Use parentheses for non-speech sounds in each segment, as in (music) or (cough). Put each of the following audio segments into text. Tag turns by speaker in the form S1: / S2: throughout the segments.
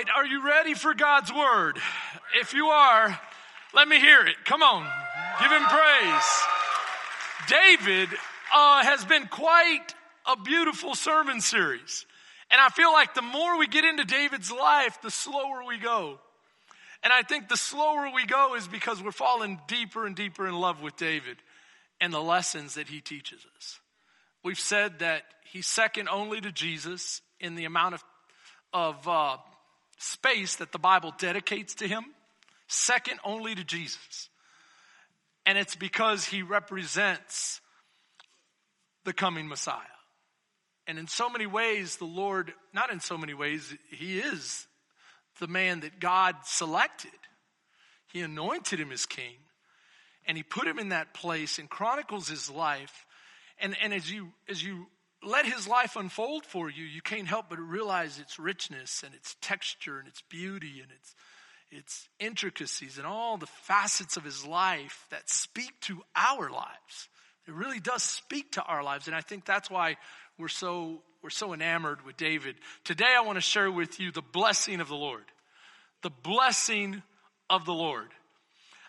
S1: right, are you ready for God's word? If you are, let me hear it. Come on, give him praise. David uh, has been quite a beautiful sermon series. And I feel like the more we get into David's life, the slower we go. And I think the slower we go is because we're falling deeper and deeper in love with David and the lessons that he teaches us. We've said that he's second only to Jesus in the amount of, of uh, space that the Bible dedicates to him, second only to Jesus. And it's because he represents the coming Messiah. And in so many ways, the Lord, not in so many ways, he is the man that God selected. He anointed him as king and he put him in that place and chronicles his life. And, and as you, as you let his life unfold for you, you can't help but realize its richness and its texture and its beauty and its, its intricacies and all the facets of his life that speak to our lives. It really does speak to our lives. And I think that's why we're so, we're so enamored with David. Today I want to share with you the blessing of the Lord. The blessing of the Lord.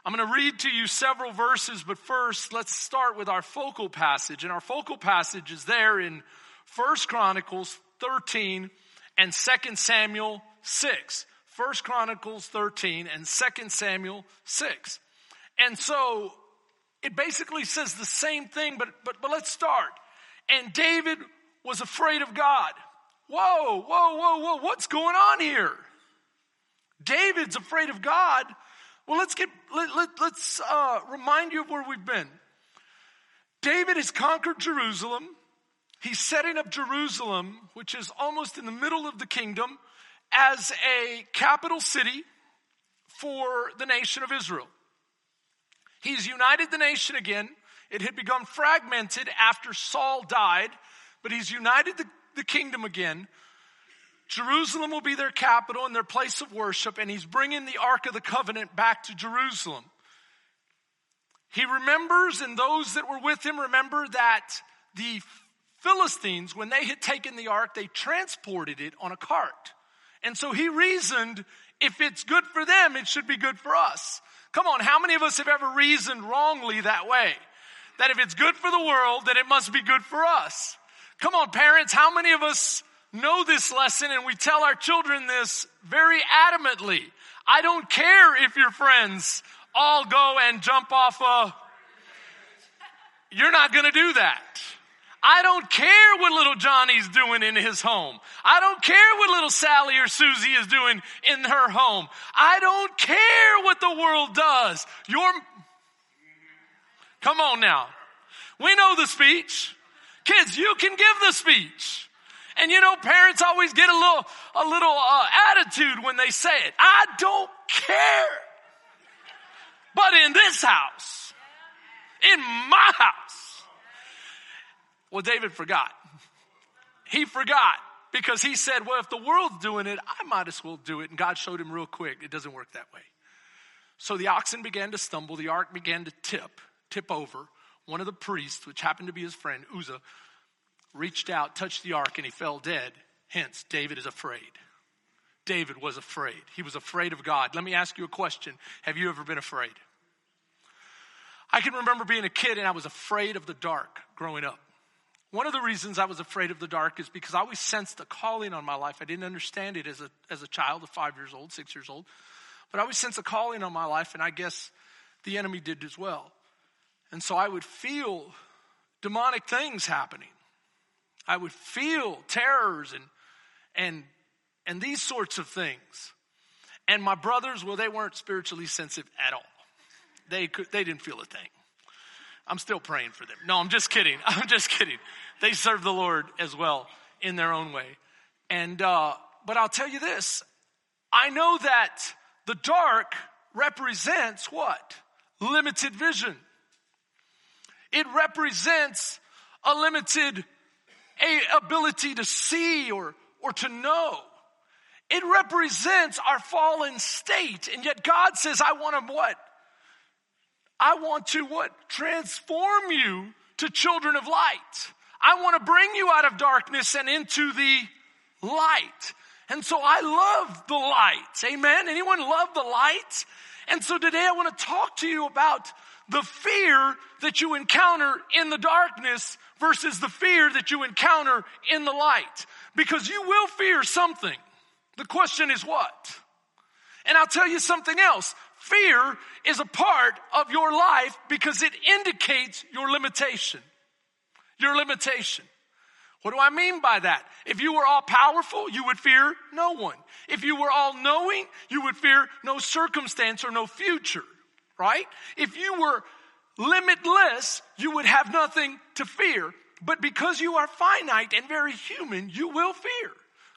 S1: I'm going to read to you several verses, but first let's start with our focal passage. And our focal passage is there in First Chronicles 13 and 2 Samuel 6. First Chronicles 13 and 2 Samuel 6. And so it basically says the same thing, but, but, but let's start. And David was afraid of God. Whoa, whoa, whoa, whoa, what's going on here? David's afraid of God well, let's get, let, let, let's uh, remind you of where we've been. David has conquered Jerusalem. He's setting up Jerusalem, which is almost in the middle of the kingdom, as a capital city for the nation of Israel. He's united the nation again. It had become fragmented after Saul died, but he's united the, the kingdom again. Jerusalem will be their capital and their place of worship, and he's bringing the Ark of the Covenant back to Jerusalem. He remembers, and those that were with him remember that the Philistines, when they had taken the ark, they transported it on a cart. And so he reasoned, if it's good for them, it should be good for us. Come on, how many of us have ever reasoned wrongly that way? That if it's good for the world, then it must be good for us. Come on, parents, how many of us know this lesson and we tell our children this very adamantly. I don't care if your friends all go and jump off a, you're not gonna do that. I don't care what little Johnny's doing in his home. I don't care what little Sally or Susie is doing in her home. I don't care what the world does. Your, come on now. We know the speech. Kids, you can give the speech. And you know, parents always get a little, a little uh, attitude when they say it. I don't care. But in this house, in my house, well, David forgot. He forgot because he said, well, if the world's doing it, I might as well do it. And God showed him real quick, it doesn't work that way. So the oxen began to stumble. The ark began to tip, tip over. One of the priests, which happened to be his friend, Uzzah, reached out, touched the ark, and he fell dead. Hence, David is afraid. David was afraid. He was afraid of God. Let me ask you a question. Have you ever been afraid? I can remember being a kid and I was afraid of the dark growing up. One of the reasons I was afraid of the dark is because I always sensed a calling on my life. I didn't understand it as a, as a child of five years old, six years old, but I always sensed a calling on my life, and I guess the enemy did as well. And so I would feel demonic things happening. I would feel terrors and, and, and these sorts of things. And my brothers, well, they weren't spiritually sensitive at all. They could, they didn't feel a thing. I'm still praying for them. No, I'm just kidding. (laughs) I'm just kidding. They serve the Lord as well in their own way. And, uh, but I'll tell you this. I know that the dark represents what? Limited vision. It represents a limited a ability to see or, or to know. It represents our fallen state. And yet God says, I want to what? I want to what? Transform you to children of light. I want to bring you out of darkness and into the light. And so I love the light. Amen. Anyone love the light? And so today I want to talk to you about the fear that you encounter in the darkness versus the fear that you encounter in the light. Because you will fear something. The question is what? And I'll tell you something else. Fear is a part of your life because it indicates your limitation. Your limitation. What do I mean by that? If you were all powerful, you would fear no one. If you were all knowing, you would fear no circumstance or no future, right? If you were limitless, you would have nothing to fear. But because you are finite and very human, you will fear.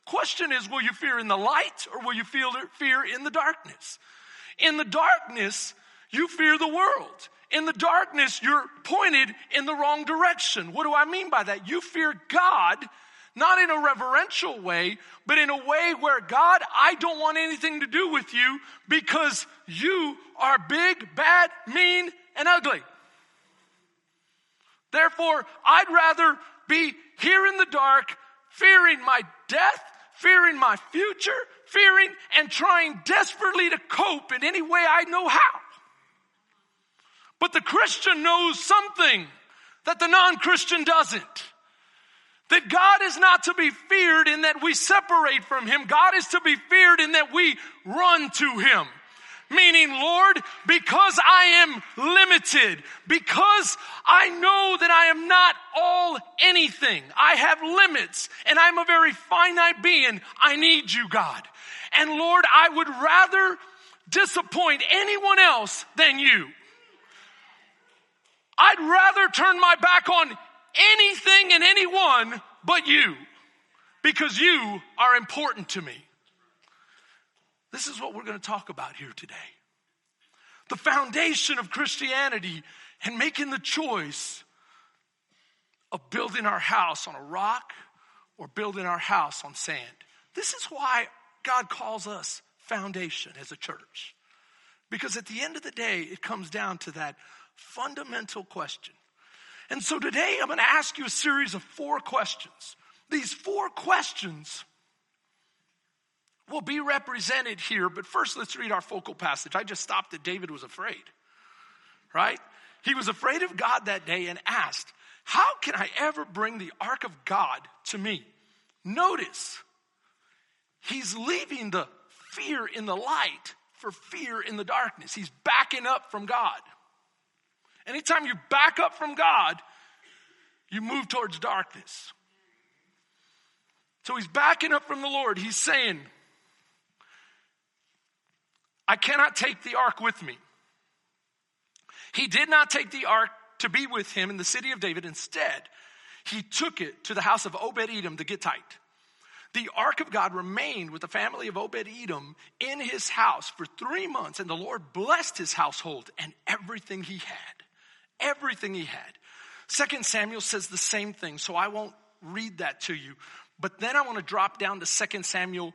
S1: Question is, will you fear in the light or will you feel fear in the darkness? In the darkness, you fear the world. In the darkness, you're pointed in the wrong direction. What do I mean by that? You fear God, not in a reverential way, but in a way where God, I don't want anything to do with you because you are big, bad, mean, and ugly. Therefore, I'd rather be here in the dark, fearing my death, fearing my future, fearing and trying desperately to cope in any way I know how. But the Christian knows something that the non-Christian doesn't. That God is not to be feared in that we separate from Him. God is to be feared in that we run to Him. Meaning, Lord, because I am limited, because I know that I am not all anything, I have limits, and I'm a very finite being, I need you, God. And Lord, I would rather disappoint anyone else than you. I'd rather turn my back on anything and anyone but you because you are important to me. This is what we're going to talk about here today. The foundation of Christianity and making the choice of building our house on a rock or building our house on sand. This is why God calls us foundation as a church. Because at the end of the day, it comes down to that fundamental question. And so today I'm going to ask you a series of four questions. These four questions will be represented here, but first let's read our focal passage. I just stopped that David was afraid, right? He was afraid of God that day and asked, How can I ever bring the ark of God to me? Notice, he's leaving the fear in the light for fear in the darkness. He's backing up from God. Anytime you back up from God, you move towards darkness. So he's backing up from the Lord. He's saying, I cannot take the ark with me. He did not take the ark to be with him in the city of David. Instead, he took it to the house of Obed Edom the Gittite. The ark of God remained with the family of Obed Edom in his house for three months, and the Lord blessed his household and everything he had. Everything he had. Second Samuel says the same thing, so I won't read that to you. But then I want to drop down to Second Samuel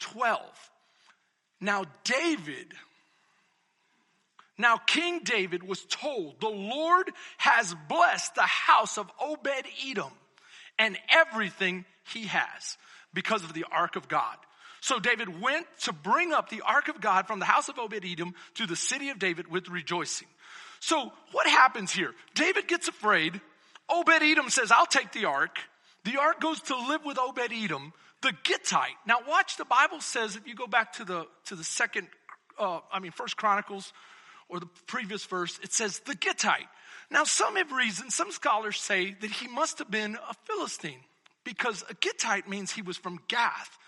S1: 12. Now, David, now King David was told, the Lord has blessed the house of Obed Edom and everything he has because of the ark of God. So David went to bring up the ark of God from the house of Obed Edom to the city of David with rejoicing. So what happens here? David gets afraid. Obed Edom says, I'll take the ark. The ark goes to live with Obed Edom the Gittite. Now watch the Bible says if you go back to the to the second uh, I mean first Chronicles or the previous verse, it says the Gittite. Now some have reasoned, some scholars say that he must have been a Philistine because a Gittite means he was from Gath.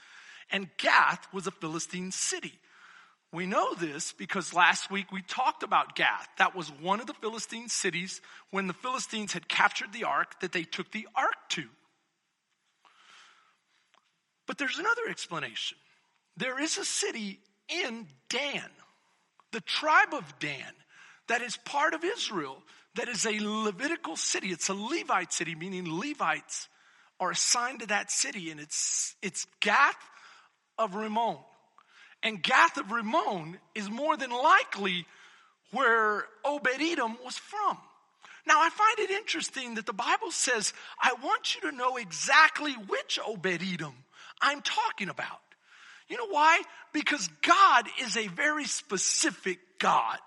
S1: And Gath was a Philistine city. We know this because last week we talked about Gath. That was one of the Philistine cities when the Philistines had captured the ark that they took the ark to. But there's another explanation. There is a city in Dan, the tribe of Dan, that is part of Israel, that is a Levitical city. It's a Levite city, meaning Levites are assigned to that city, and it's, it's Gath of Rimmon. And Gath of Rimmon is more than likely where Obed Edom was from. Now, I find it interesting that the Bible says, I want you to know exactly which Obed Edom I'm talking about. You know why? Because God is a very specific God.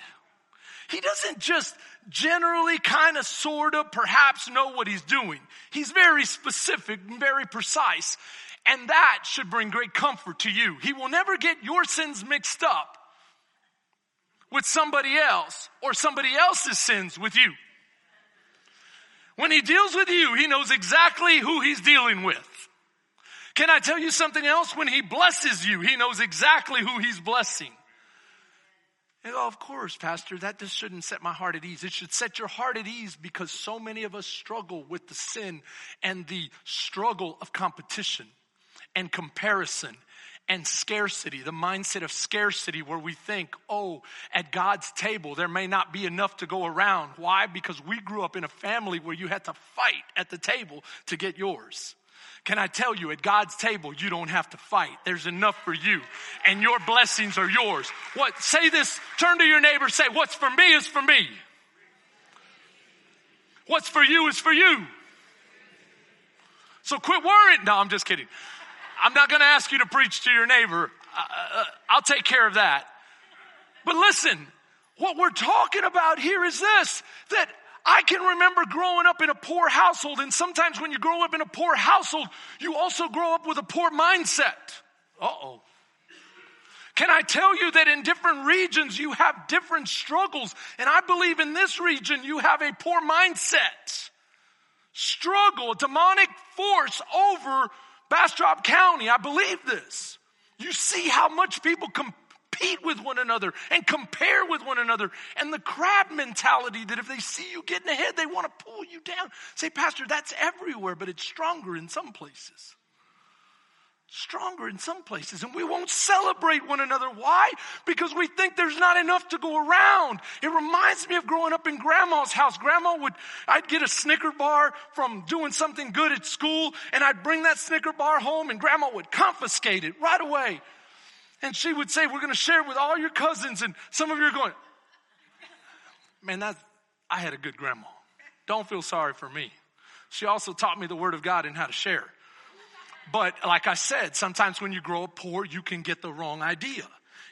S1: He doesn't just generally kind of sort of perhaps know what he's doing. He's very specific and very precise. And that should bring great comfort to you. He will never get your sins mixed up with somebody else or somebody else's sins with you. When he deals with you, he knows exactly who he's dealing with. Can I tell you something else? When he blesses you, he knows exactly who he's blessing. And oh, of course, Pastor, that just shouldn't set my heart at ease. It should set your heart at ease because so many of us struggle with the sin and the struggle of competition and comparison and scarcity, the mindset of scarcity where we think, oh, at God's table, there may not be enough to go around. Why? Because we grew up in a family where you had to fight at the table to get yours. Can I tell you, at God's table, you don't have to fight. There's enough for you, and your blessings are yours. What? Say this, turn to your neighbor, say, What's for me is for me. What's for you is for you. So quit worrying. No, I'm just kidding. I'm not going to ask you to preach to your neighbor. Uh, uh, I'll take care of that. But listen, what we're talking about here is this that I can remember growing up in a poor household, and sometimes when you grow up in a poor household, you also grow up with a poor mindset. Uh oh. Can I tell you that in different regions you have different struggles? And I believe in this region you have a poor mindset. Struggle, demonic force over Bastrop County. I believe this. You see how much people compete with one another and compare with one another. And the crab mentality that if they see you getting ahead, they want to pull you down. Say, Pastor, that's everywhere, but it's stronger in some places. Stronger in some places, and we won't celebrate one another. Why? Because we think there's not enough to go around. It reminds me of growing up in grandma's house. Grandma would, I'd get a Snicker bar from doing something good at school, and I'd bring that Snicker bar home, and grandma would confiscate it right away. And she would say, We're going to share it with all your cousins. And some of you are going, Man, that, I had a good grandma. Don't feel sorry for me. She also taught me the Word of God and how to share. But like I said, sometimes when you grow up poor, you can get the wrong idea.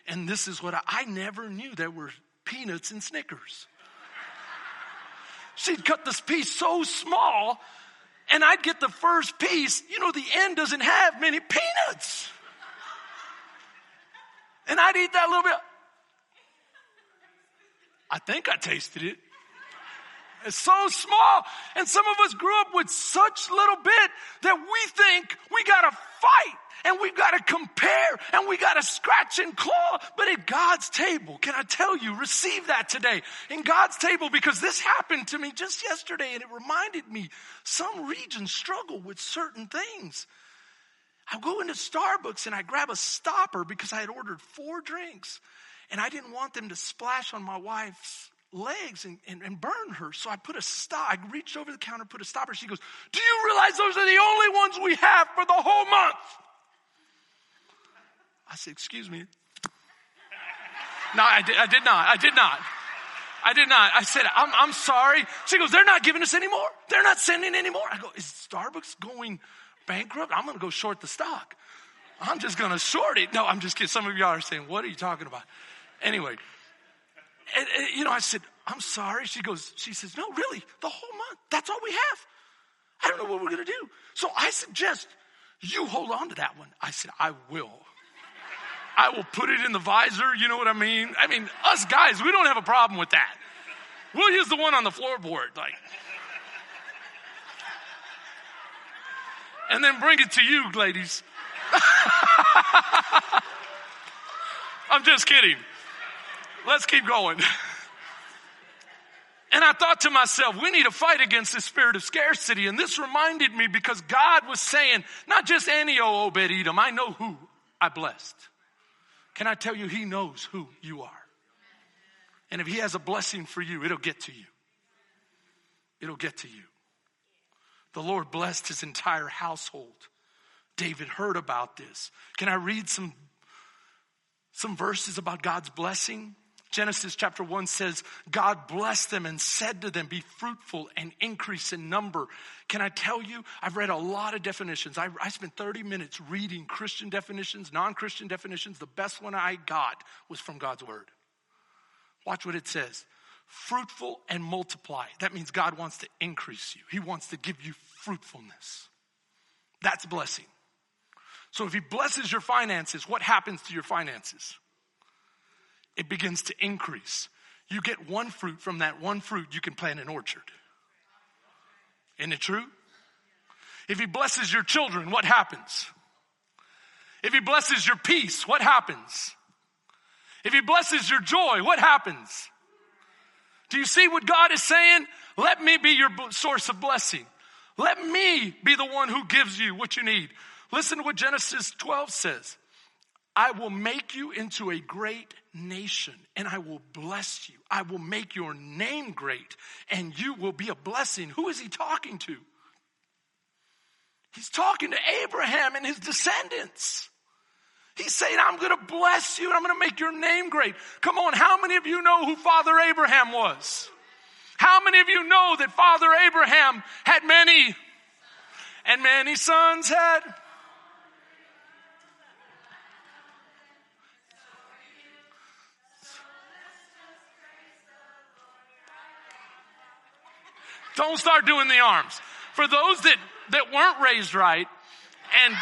S1: And this is what I, I never knew there were peanuts and Snickers. She'd cut this piece so small, and I'd get the first piece. You know, the end doesn't have many peanuts. And I'd eat that little bit. I think I tasted it. It's so small. And some of us grew up with such little bit that we think we gotta fight and we gotta compare and we gotta scratch and claw. But at God's table, can I tell you, receive that today. In God's table, because this happened to me just yesterday and it reminded me some regions struggle with certain things. I go into Starbucks and I grab a stopper because I had ordered four drinks and I didn't want them to splash on my wife's legs and, and, and burn her. So I put a stop. I reached over the counter, put a stopper. She goes, Do you realize those are the only ones we have for the whole month? I said, Excuse me. No, I did, I did not. I did not. I did not. I said, I'm, I'm sorry. She goes, They're not giving us any more. They're not sending anymore. I go, Is Starbucks going bankrupt? I'm going to go short the stock. I'm just going to short it. No, I'm just kidding. Some of y'all are saying, what are you talking about? Anyway, and, and, you know, I said, I'm sorry. She goes, she says, no, really, the whole month. That's all we have. I don't know what we're going to do. So I suggest you hold on to that one. I said, I will. I will put it in the visor. You know what I mean? I mean, us guys, we don't have a problem with that. We'll use the one on the floorboard. Like, and then bring it to you, ladies. (laughs) I'm just kidding. Let's keep going. And I thought to myself, we need to fight against this spirit of scarcity. And this reminded me because God was saying, not just any old Obed Edom, I know who I blessed. Can I tell you, He knows who you are. And if He has a blessing for you, it'll get to you. It'll get to you. The Lord blessed his entire household. David heard about this. Can I read some, some verses about God's blessing? Genesis chapter 1 says, God blessed them and said to them, Be fruitful and increase in number. Can I tell you, I've read a lot of definitions. I, I spent 30 minutes reading Christian definitions, non Christian definitions. The best one I got was from God's Word. Watch what it says fruitful and multiply. That means God wants to increase you, He wants to give you fruitfulness. That's blessing. So if He blesses your finances, what happens to your finances? It begins to increase. You get one fruit from that one fruit, you can plant an orchard. Isn't it true? If he blesses your children, what happens? If he blesses your peace, what happens? If he blesses your joy, what happens? Do you see what God is saying? Let me be your source of blessing. Let me be the one who gives you what you need. Listen to what Genesis 12 says. I will make you into a great nation and I will bless you. I will make your name great and you will be a blessing. Who is he talking to? He's talking to Abraham and his descendants. He's saying, I'm going to bless you and I'm going to make your name great. Come on, how many of you know who Father Abraham was? How many of you know that Father Abraham had many and many sons had? Don't start doing the arms. For those that, that weren't raised right and,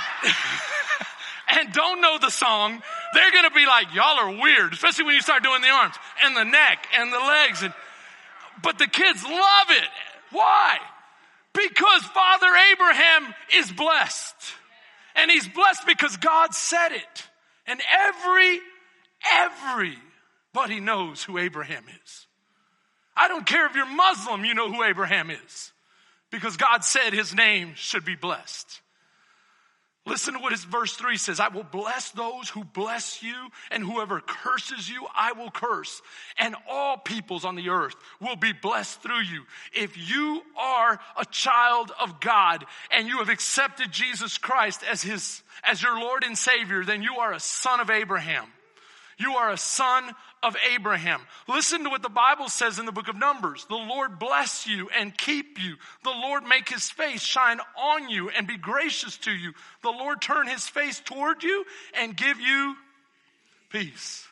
S1: (laughs) and don't know the song, they're gonna be like, y'all are weird, especially when you start doing the arms and the neck and the legs and, but the kids love it. Why? Because Father Abraham is blessed. And he's blessed because God said it. And every, everybody knows who Abraham is. I don't care if you're Muslim, you know who Abraham is. Because God said his name should be blessed. Listen to what his verse 3 says. I will bless those who bless you, and whoever curses you, I will curse. And all peoples on the earth will be blessed through you. If you are a child of God and you have accepted Jesus Christ as his, as your Lord and Savior, then you are a son of Abraham. You are a son of Abraham. Listen to what the Bible says in the book of Numbers. The Lord bless you and keep you. The Lord make his face shine on you and be gracious to you. The Lord turn his face toward you and give you peace.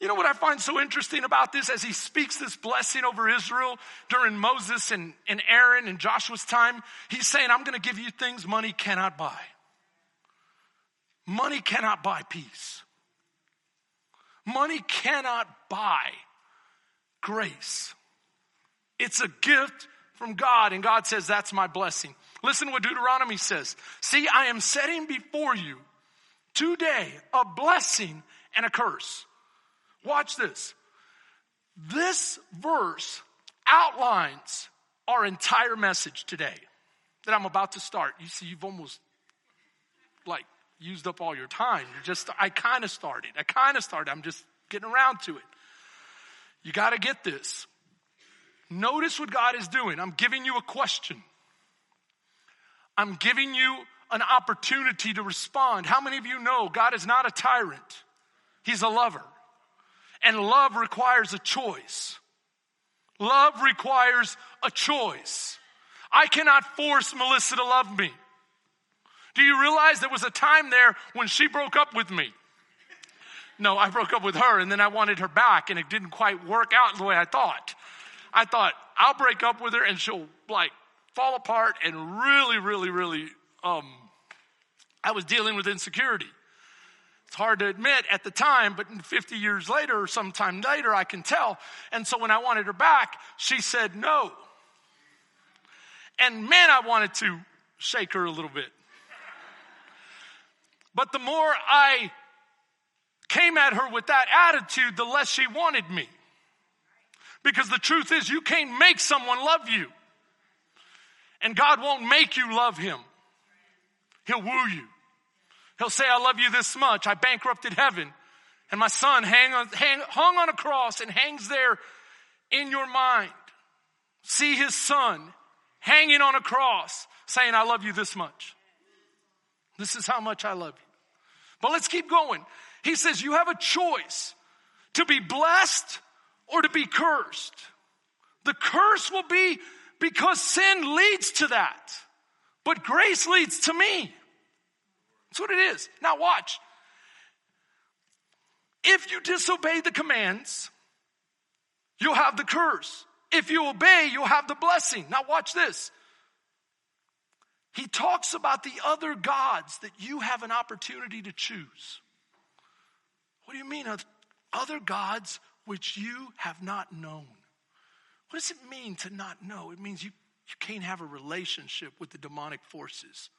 S1: You know what I find so interesting about this as he speaks this blessing over Israel during Moses and, and Aaron and Joshua's time? He's saying, I'm going to give you things money cannot buy. Money cannot buy peace. Money cannot buy grace. It's a gift from God, and God says, That's my blessing. Listen to what Deuteronomy says. See, I am setting before you today a blessing and a curse. Watch this. This verse outlines our entire message today that I'm about to start. You see, you've almost like used up all your time. You're just, I kind of started. I kind of started. I'm just getting around to it. You got to get this. Notice what God is doing. I'm giving you a question. I'm giving you an opportunity to respond. How many of you know God is not a tyrant? He's a lover. And love requires a choice. Love requires a choice. I cannot force Melissa to love me. Do you realize there was a time there when she broke up with me? No, I broke up with her and then I wanted her back and it didn't quite work out the way I thought. I thought I'll break up with her and she'll like fall apart and really, really, really, um, I was dealing with insecurity. It's hard to admit at the time, but 50 years later or sometime later, I can tell. And so when I wanted her back, she said no. And man, I wanted to shake her a little bit. But the more I came at her with that attitude, the less she wanted me. Because the truth is, you can't make someone love you. And God won't make you love him. He'll woo you. He'll say, I love you this much. I bankrupted heaven. And my son hang on, hang, hung on a cross and hangs there in your mind. See his son hanging on a cross saying, I love you this much. This is how much I love you. But let's keep going. He says, You have a choice. to be blessed or to be cursed. The curse will be because sin leads to that. But grace leads to me. That's what it is. Now watch. If you disobey the commands, you'll have the curse. If you obey, you'll have the blessing. Now watch this. He talks about the other gods that you have an opportunity to choose. What do you mean, other gods which you have not known? What does it mean to not know? It means you, you can't have a relationship with the demonic forces.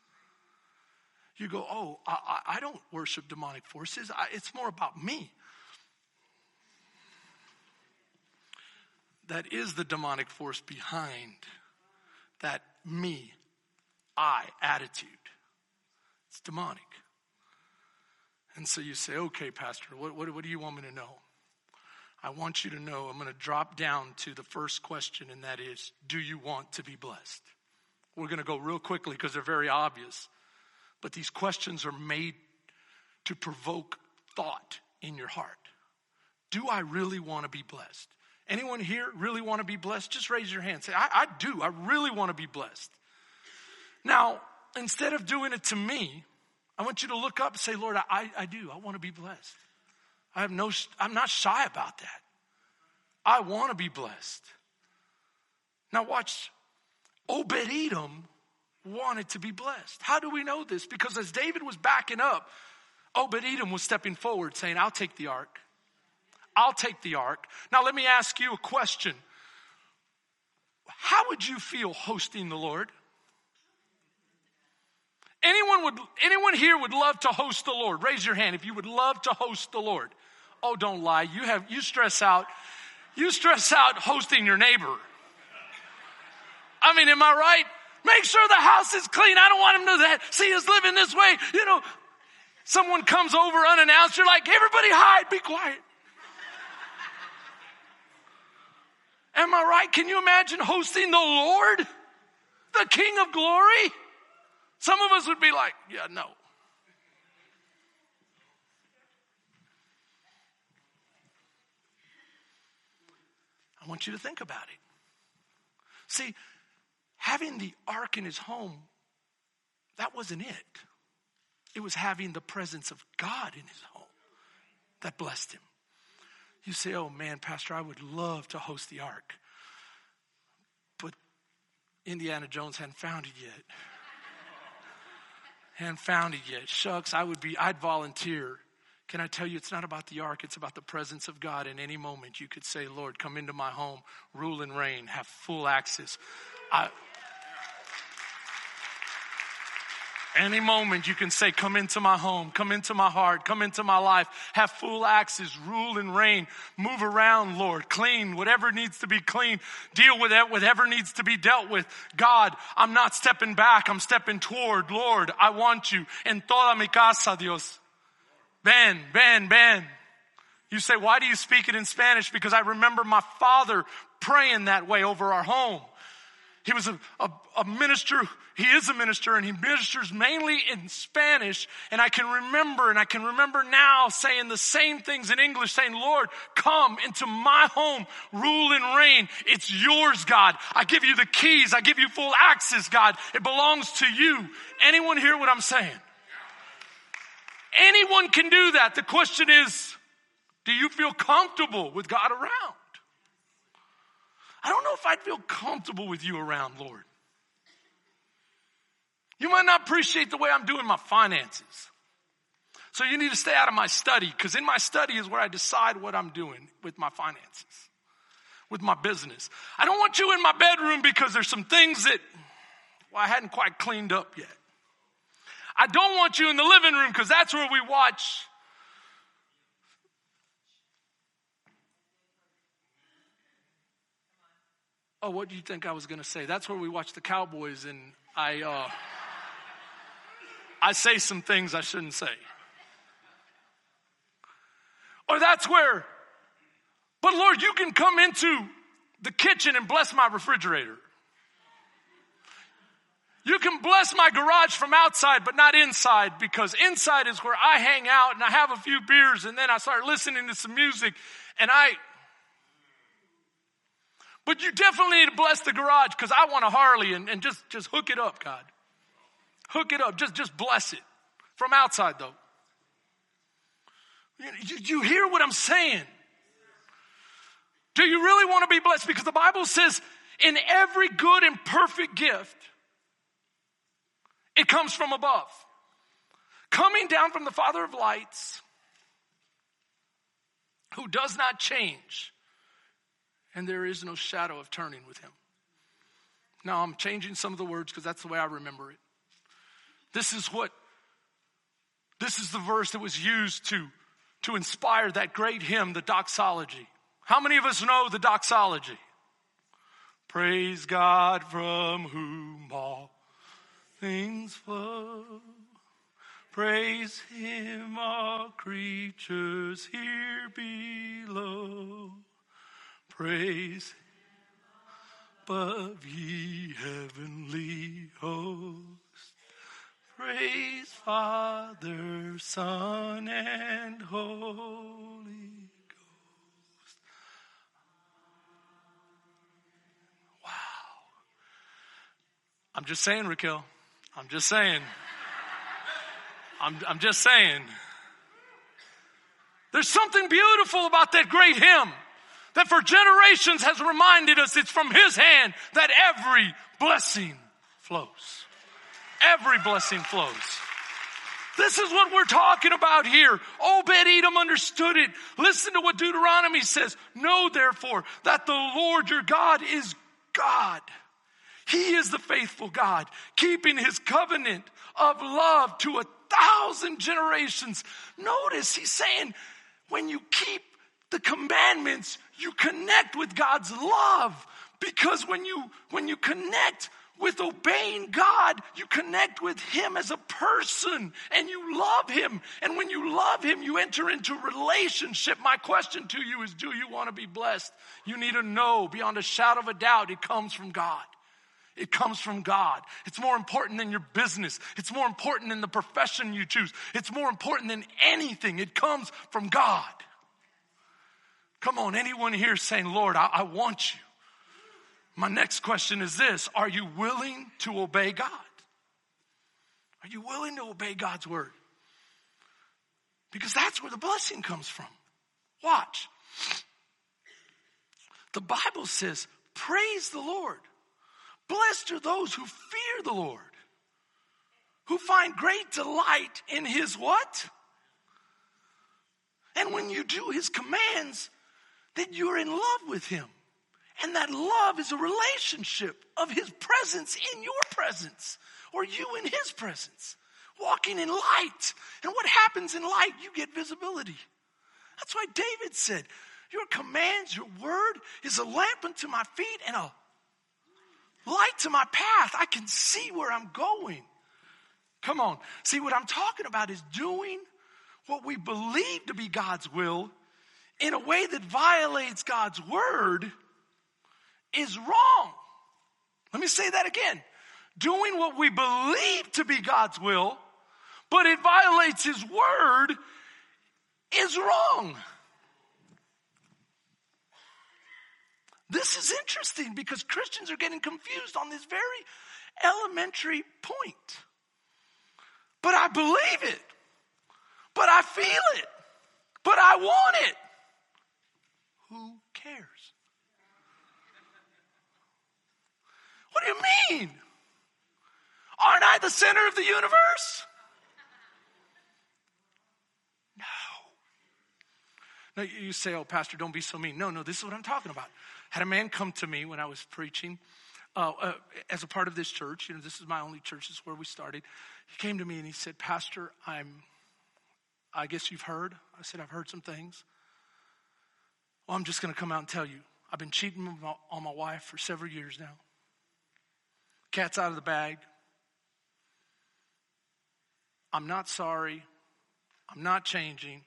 S1: You go, oh, I, I don't worship demonic forces. I, it's more about me. That is the demonic force behind that me, I attitude. It's demonic. And so you say, okay, Pastor, what, what, what do you want me to know? I want you to know I'm going to drop down to the first question, and that is Do you want to be blessed? We're going to go real quickly because they're very obvious. But these questions are made to provoke thought in your heart. Do I really want to be blessed? Anyone here really want to be blessed? Just raise your hand. Say, I, I do. I really want to be blessed. Now, instead of doing it to me, I want you to look up and say, Lord, I, I do. I want to be blessed. I have no, I'm not shy about that. I want to be blessed. Now watch, Obed Edom wanted to be blessed. How do we know this? Because as David was backing up, Obed Edom was stepping forward saying, I'll take the ark. I'll take the ark. Now let me ask you a question. How would you feel hosting the Lord? Anyone would anyone here would love to host the Lord? Raise your hand if you would love to host the Lord. Oh, don't lie. You have you stress out. You stress out hosting your neighbor. I mean, am I right? Make sure the house is clean. I don't want him to see us living this way. You know, someone comes over unannounced. You're like, everybody hide, be quiet. Am I right? Can you imagine hosting the Lord, the King of glory? Some of us would be like, yeah, no. I want you to think about it. See, having the ark in his home, that wasn't it. It was having the presence of God in his home that blessed him. You say, oh man, Pastor, I would love to host the ark. But Indiana Jones hadn't found it yet. Hadn't found it yet. Shucks, I would be, I'd volunteer. Can I tell you, it's not about the ark, it's about the presence of God. In any moment, you could say, Lord, come into my home, rule and reign, have full access. I, Any moment you can say, Come into my home, come into my heart, come into my life, have full access, rule and reign, move around, Lord, clean whatever needs to be clean, deal with it, whatever needs to be dealt with. God, I'm not stepping back, I'm stepping toward. Lord, I want you. En toda mi casa, Dios. Ben, Ben, Ben. You say, why do you speak it in Spanish? Because I remember my father praying that way over our home. He was a, a, a, minister. He is a minister and he ministers mainly in Spanish. And I can remember, and I can remember now saying the same things in English, saying, Lord, come into my home, rule and reign. It's yours, God. I give you the keys. I give you full access, God. It belongs to you. Anyone hear what I'm saying? Anyone can do that. The question is, do you feel comfortable with God around? I don't know if I'd feel comfortable with you around, Lord. You might not appreciate the way I'm doing my finances. So you need to stay out of my study because in my study is where I decide what I'm doing with my finances, with my business. I don't want you in my bedroom because there's some things that, well, I hadn't quite cleaned up yet. I don't want you in the living room because that's where we watch Oh, what do you think I was going to say? That's where we watch the Cowboys, and I, uh, I say some things I shouldn't say. Or that's where, but Lord, you can come into the kitchen and bless my refrigerator. You can bless my garage from outside, but not inside because inside is where I hang out and I have a few beers and then I start listening to some music and I, but you definitely need to bless the garage because I want a Harley and, and just, just hook it up, God. Hook it up. Just, just bless it. From outside though. You, you hear what I'm saying? Do you really want to be blessed? Because the Bible says in every good and perfect gift, it comes from above. Coming down from the Father of lights, who does not change, and there is no shadow of turning with him. Now, I'm changing some of the words because that's the way I remember it. This is what, this is the verse that was used to, to inspire that great hymn, the doxology. How many of us know the doxology? Praise God from whom all things flow. Praise him, all creatures here below. Praise above ye heavenly hosts. Praise Father, Son, and Holy Ghost. Wow. I'm just saying, Raquel. I'm just saying. I'm, I'm just saying. There's something beautiful about that great hymn that for generations has reminded us it's from His hand that every blessing flows. Every blessing flows. This is what we're talking about here. Obed Edom understood it. Listen to what Deuteronomy says. Know therefore that the Lord your God is God. He is the faithful God, keeping his covenant of love to a thousand generations. Notice he's saying, when you keep the commandments, you connect with God's love. Because when you, when you connect with obeying God, you connect with Him as a person and you love Him. And when you love Him, you enter into relationship. My question to you is do you want to be blessed? You need to know beyond a shadow of a doubt it comes from God. It comes from God. It's more important than your business. It's more important than the profession you choose. It's more important than anything. It comes from God. Come on, anyone here saying, Lord, I, I want you. My next question is this Are you willing to obey God? Are you willing to obey God's word? Because that's where the blessing comes from. Watch. The Bible says, Praise the Lord. Blessed are those who fear the Lord, who find great delight in his what? And when you do his commands, then you're in love with him. And that love is a relationship of his presence in your presence or you in his presence, walking in light. And what happens in light? You get visibility. That's why David said, Your commands, your word is a lamp unto my feet and a light to my path. I can see where I'm going. Come on. See, what I'm talking about is doing what we believe to be God's will in a way that violates God's word is wrong. Let me say that again. Doing what we believe to be God's will, but it violates His word is wrong. This is interesting because Christians are getting confused on this very elementary point. But I believe it. But I feel it. But I want it. Who cares? What do you mean? Aren't I the center of the universe? No. No, you say, oh, Pastor, don't be so mean. No, no, this is what I'm talking about. Had a man come to me when I was preaching uh, uh, as a part of this church. You know, this is my only church. This is where we started. He came to me and he said, Pastor, I'm, I guess you've heard. I said, I've heard some things. Well, I'm just going to come out and tell you. I've been cheating on my wife for several years now. Cat's out of the bag. I'm not sorry. I'm not changing.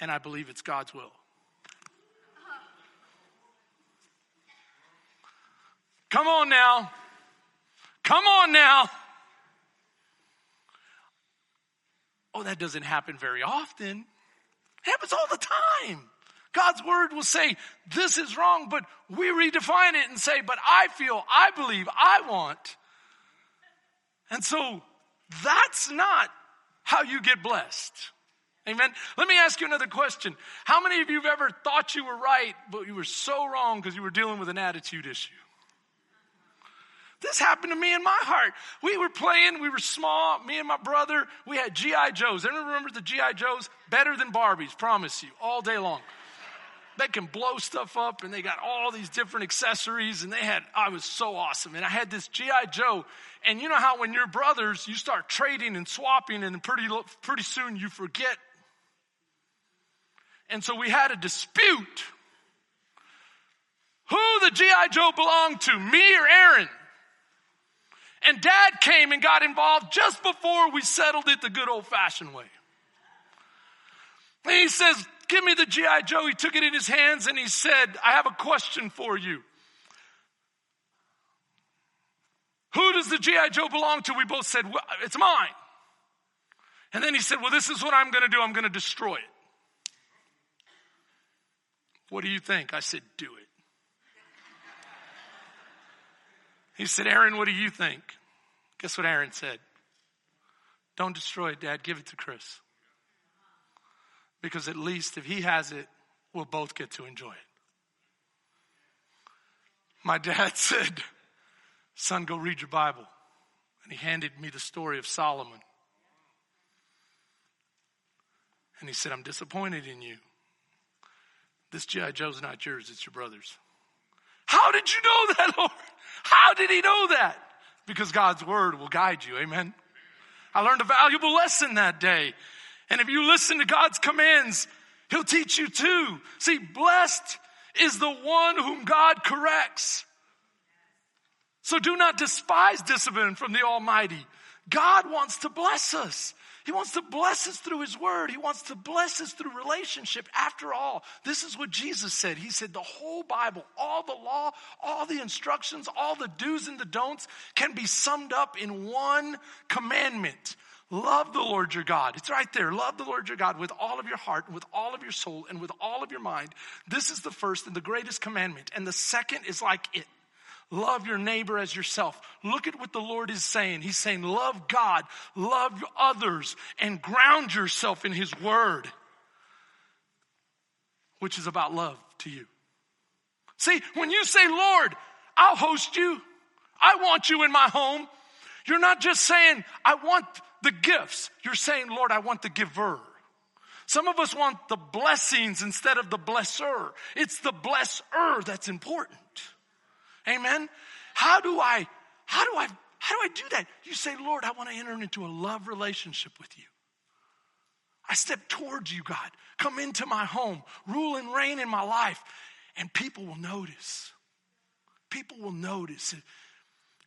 S1: And I believe it's God's will. Come on now. Come on now. Oh, that doesn't happen very often. It happens all the time. God's word will say, this is wrong, but we redefine it and say, but I feel, I believe, I want. And so that's not how you get blessed. Amen. Let me ask you another question. How many of you have ever thought you were right, but you were so wrong because you were dealing with an attitude issue? This happened to me in my heart. We were playing, we were small, me and my brother, we had G.I. Joes. Anyone remember the G.I. Joes? Better than Barbies, promise you, all day long. They can blow stuff up and they got all these different accessories and they had, I was so awesome. And I had this G.I. Joe. And you know how when you're brothers, you start trading and swapping and pretty, pretty soon you forget. And so we had a dispute. Who the G.I. Joe belonged to, me or Aaron? And dad came and got involved just before we settled it the good old fashioned way. He says, Give me the G.I. Joe. He took it in his hands and he said, I have a question for you. Who does the G.I. Joe belong to? We both said, well, It's mine. And then he said, Well, this is what I'm going to do. I'm going to destroy it. What do you think? I said, Do it. He said, Aaron, what do you think? Guess what Aaron said? Don't destroy it, Dad. Give it to Chris. Because at least if he has it, we'll both get to enjoy it. My dad (laughs) said, Son, go read your Bible. And he handed me the story of Solomon. And he said, I'm disappointed in you. This G.I. Joe's not yours, it's your brother's. How did you know that, (laughs) Lord? How did he know that? Because God's word will guide you. Amen. I learned a valuable lesson that day. And if you listen to God's commands, he'll teach you too. See, blessed is the one whom God corrects. So do not despise discipline from the Almighty. God wants to bless us. He wants to bless us through His Word. He wants to bless us through relationship. After all, this is what Jesus said. He said the whole Bible, all the law, all the instructions, all the do's and the don'ts can be summed up in one commandment. Love the Lord your God. It's right there. Love the Lord your God with all of your heart, with all of your soul, and with all of your mind. This is the first and the greatest commandment. And the second is like it. Love your neighbor as yourself. Look at what the Lord is saying. He's saying, love God, love others, and ground yourself in His Word, which is about love to you. See, when you say, Lord, I'll host you, I want you in my home, you're not just saying, I want the gifts. You're saying, Lord, I want the giver. Some of us want the blessings instead of the blesser. It's the blesser that's important. Amen. How do I, how do I, how do I do that? You say, Lord, I want to enter into a love relationship with you. I step towards you, God. Come into my home, rule and reign in my life, and people will notice. People will notice.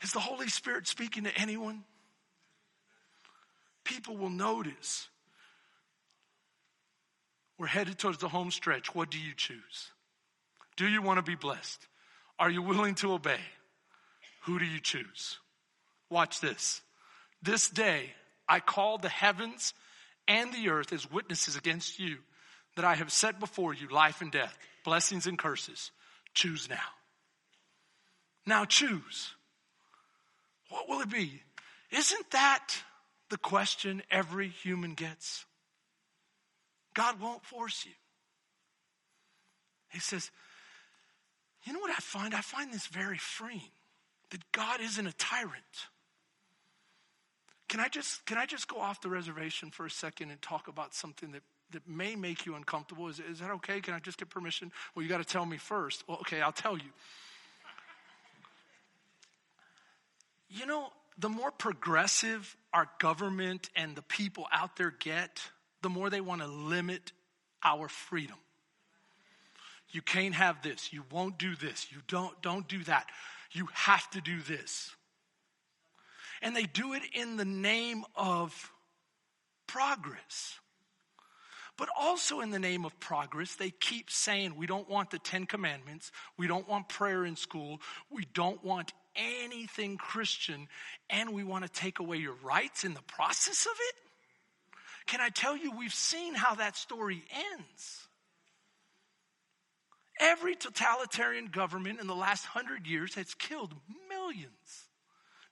S1: Is the Holy Spirit speaking to anyone? People will notice. We're headed towards the home stretch. What do you choose? Do you want to be blessed? Are you willing to obey? Who do you choose? Watch this. This day I call the heavens and the earth as witnesses against you that I have set before you life and death, blessings and curses. Choose now. Now choose. What will it be? Isn't that the question every human gets? God won't force you. He says, you know what I find? I find this very freeing that God isn't a tyrant. Can I just can I just go off the reservation for a second and talk about something that that may make you uncomfortable? Is, is that okay? Can I just get permission? Well, you got to tell me first. Well, okay, I'll tell you. You know, the more progressive our government and the people out there get, the more they want to limit our freedom. You can't have this. You won't do this. You don't, don't do that. You have to do this. And they do it in the name of progress. But also in the name of progress, they keep saying we don't want the Ten Commandments. We don't want prayer in school. We don't want anything Christian and we want to take away your rights in the process of it? Can I tell you, we've seen how that story ends. Every totalitarian government in the last hundred years has killed millions.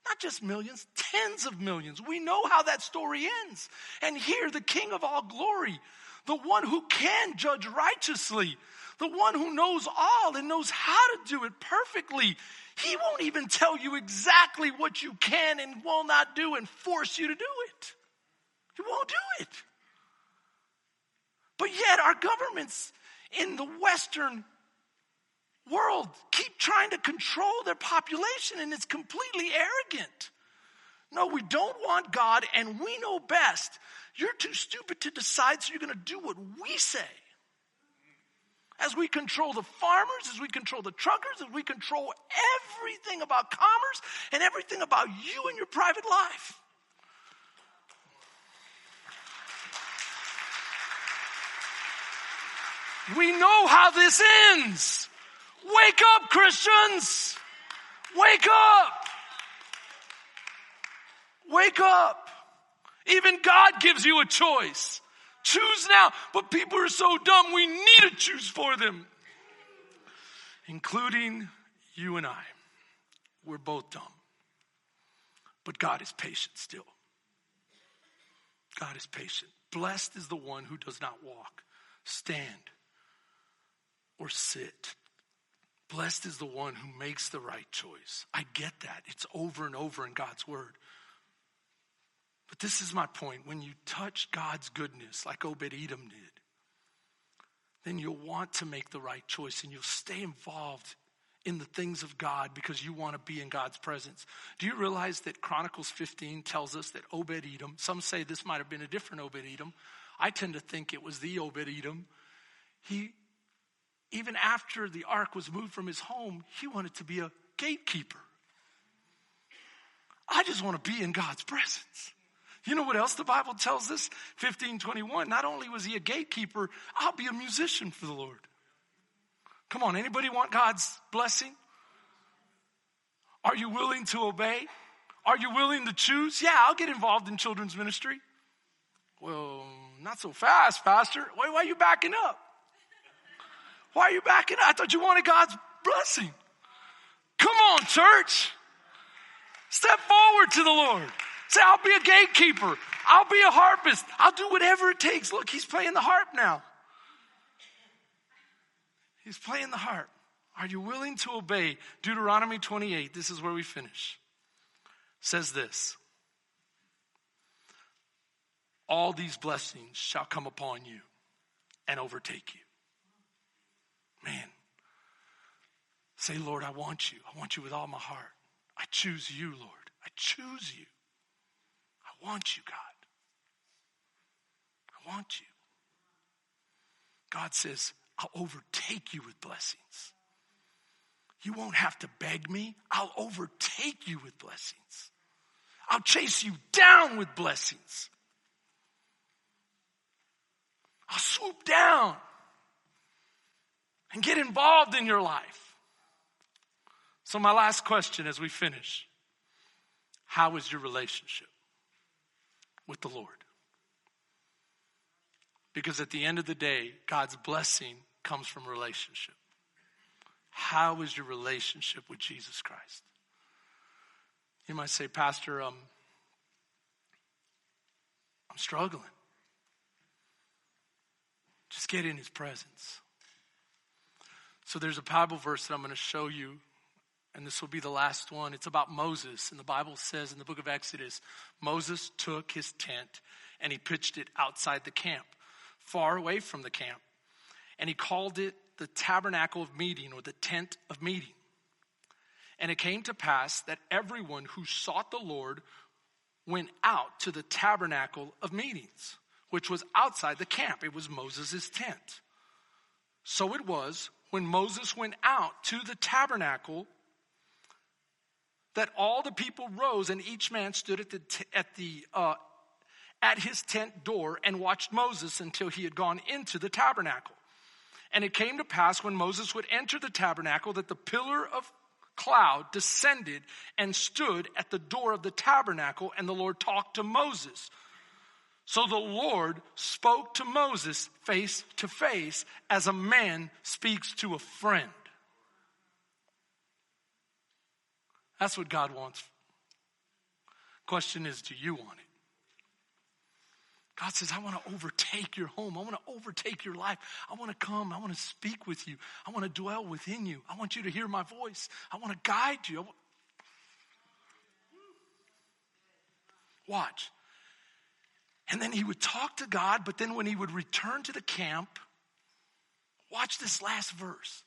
S1: Not just millions, tens of millions. We know how that story ends. And here, the King of all glory, the one who can judge righteously, the one who knows all and knows how to do it perfectly, he won't even tell you exactly what you can and will not do and force you to do it. He won't do it. But yet, our governments in the Western world keep trying to control their population, and it's completely arrogant. No, we don't want God, and we know best. You're too stupid to decide, so you're going to do what we say. As we control the farmers, as we control the truckers, as we control everything about commerce and everything about you and your private life. We know how this ends. Wake up, Christians! Wake up! Wake up! Even God gives you a choice. Choose now. But people are so dumb, we need to choose for them. Including you and I. We're both dumb. But God is patient still. God is patient. Blessed is the one who does not walk, stand, or sit. Blessed is the one who makes the right choice. I get that. It's over and over in God's word. But this is my point. When you touch God's goodness, like Obed Edom did, then you'll want to make the right choice and you'll stay involved in the things of God because you want to be in God's presence. Do you realize that Chronicles 15 tells us that Obed Edom, some say this might have been a different Obed Edom. I tend to think it was the Obed Edom. He even after the ark was moved from his home, he wanted to be a gatekeeper. I just want to be in God's presence. You know what else the Bible tells us? 1521. Not only was he a gatekeeper, I'll be a musician for the Lord. Come on, anybody want God's blessing? Are you willing to obey? Are you willing to choose? Yeah, I'll get involved in children's ministry. Well, not so fast, Pastor. Why, why are you backing up? Why are you backing up? I thought you wanted God's blessing. Come on, church. Step forward to the Lord. Say, I'll be a gatekeeper. I'll be a harpist. I'll do whatever it takes. Look, he's playing the harp now. He's playing the harp. Are you willing to obey? Deuteronomy 28, this is where we finish. Says this All these blessings shall come upon you and overtake you. Man, say, Lord, I want you. I want you with all my heart. I choose you, Lord. I choose you. I want you, God. I want you. God says, I'll overtake you with blessings. You won't have to beg me. I'll overtake you with blessings. I'll chase you down with blessings. I'll swoop down and get involved in your life. So, my last question as we finish How is your relationship with the Lord? Because at the end of the day, God's blessing comes from relationship. How is your relationship with Jesus Christ? You might say, Pastor, um, I'm struggling. Just get in his presence. So there's a Bible verse that I'm going to show you, and this will be the last one. It's about Moses. And the Bible says in the book of Exodus Moses took his tent and he pitched it outside the camp, far away from the camp. And he called it the tabernacle of meeting or the tent of meeting. And it came to pass that everyone who sought the Lord went out to the tabernacle of meetings, which was outside the camp. It was Moses' tent. So it was when Moses went out to the tabernacle that all the people rose and each man stood at the, t- at the uh, at his tent door and watched Moses until he had gone into the tabernacle. And it came to pass when Moses would enter the tabernacle that the pillar of cloud descended and stood at the door of the tabernacle, and the Lord talked to Moses. So the Lord spoke to Moses face to face as a man speaks to a friend. That's what God wants. Question is, do you want it? God says, I want to overtake your home. I want to overtake your life. I want to come. I want to speak with you. I want to dwell within you. I want you to hear my voice. I want to guide you. Watch. And then he would talk to God, but then when he would return to the camp, watch this last verse.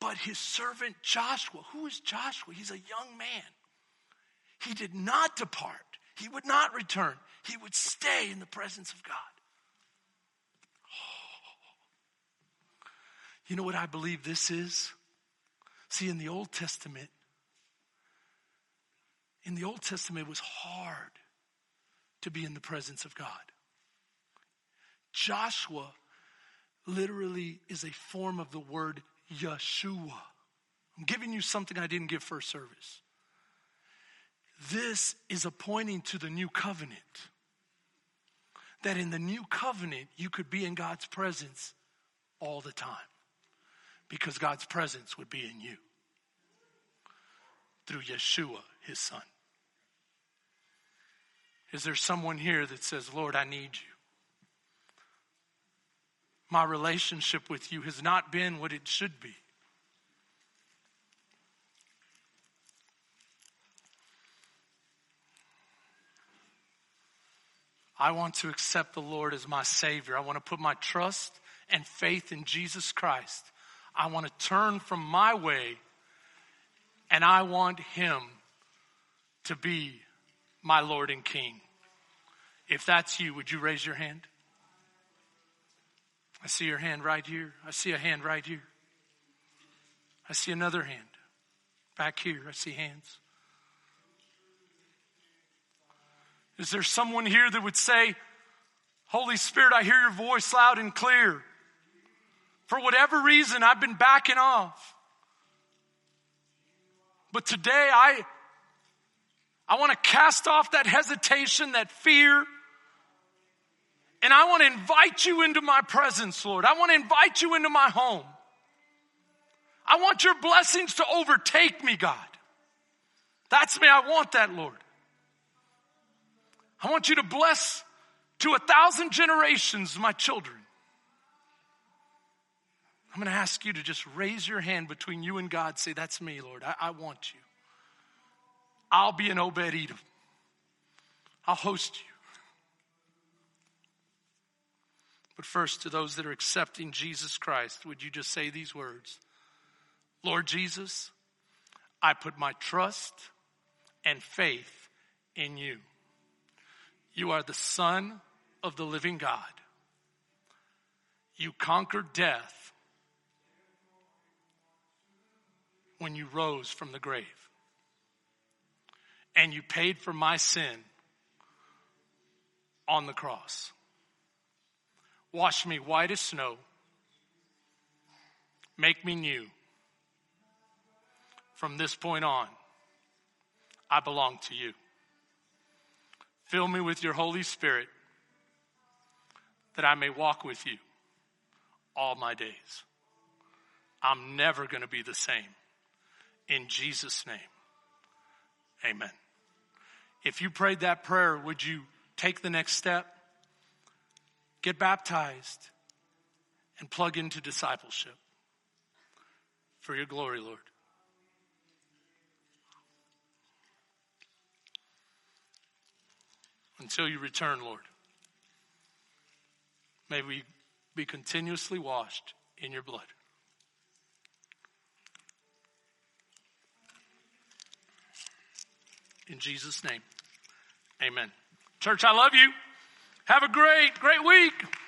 S1: But his servant Joshua, who is Joshua? He's a young man. He did not depart. He would not return. He would stay in the presence of God. You know what I believe this is? See, in the Old Testament, in the Old Testament, it was hard to be in the presence of God. Joshua literally is a form of the word Yeshua. I'm giving you something I didn't give first service. This is a pointing to the new covenant. That in the new covenant, you could be in God's presence all the time because God's presence would be in you through Yeshua, his son. Is there someone here that says, Lord, I need you? My relationship with you has not been what it should be. I want to accept the Lord as my Savior. I want to put my trust and faith in Jesus Christ. I want to turn from my way and I want Him to be my Lord and King. If that's you, would you raise your hand? I see your hand right here. I see a hand right here. I see another hand back here. I see hands. Is there someone here that would say, Holy Spirit, I hear your voice loud and clear. For whatever reason, I've been backing off. But today I, I want to cast off that hesitation, that fear. And I want to invite you into my presence, Lord. I want to invite you into my home. I want your blessings to overtake me, God. That's me. I want that, Lord. I want you to bless to a thousand generations my children. I'm going to ask you to just raise your hand between you and God. Say, That's me, Lord. I, I want you. I'll be an Obed Edom. I'll host you. But first, to those that are accepting Jesus Christ, would you just say these words Lord Jesus, I put my trust and faith in you. You are the Son of the living God. You conquered death when you rose from the grave. And you paid for my sin on the cross. Wash me white as snow. Make me new. From this point on, I belong to you. Fill me with your Holy Spirit that I may walk with you all my days. I'm never going to be the same. In Jesus' name, amen. If you prayed that prayer, would you take the next step? Get baptized and plug into discipleship for your glory, Lord. until you return, Lord. May we be continuously washed in your blood. In Jesus' name, amen. Church, I love you. Have a great, great week.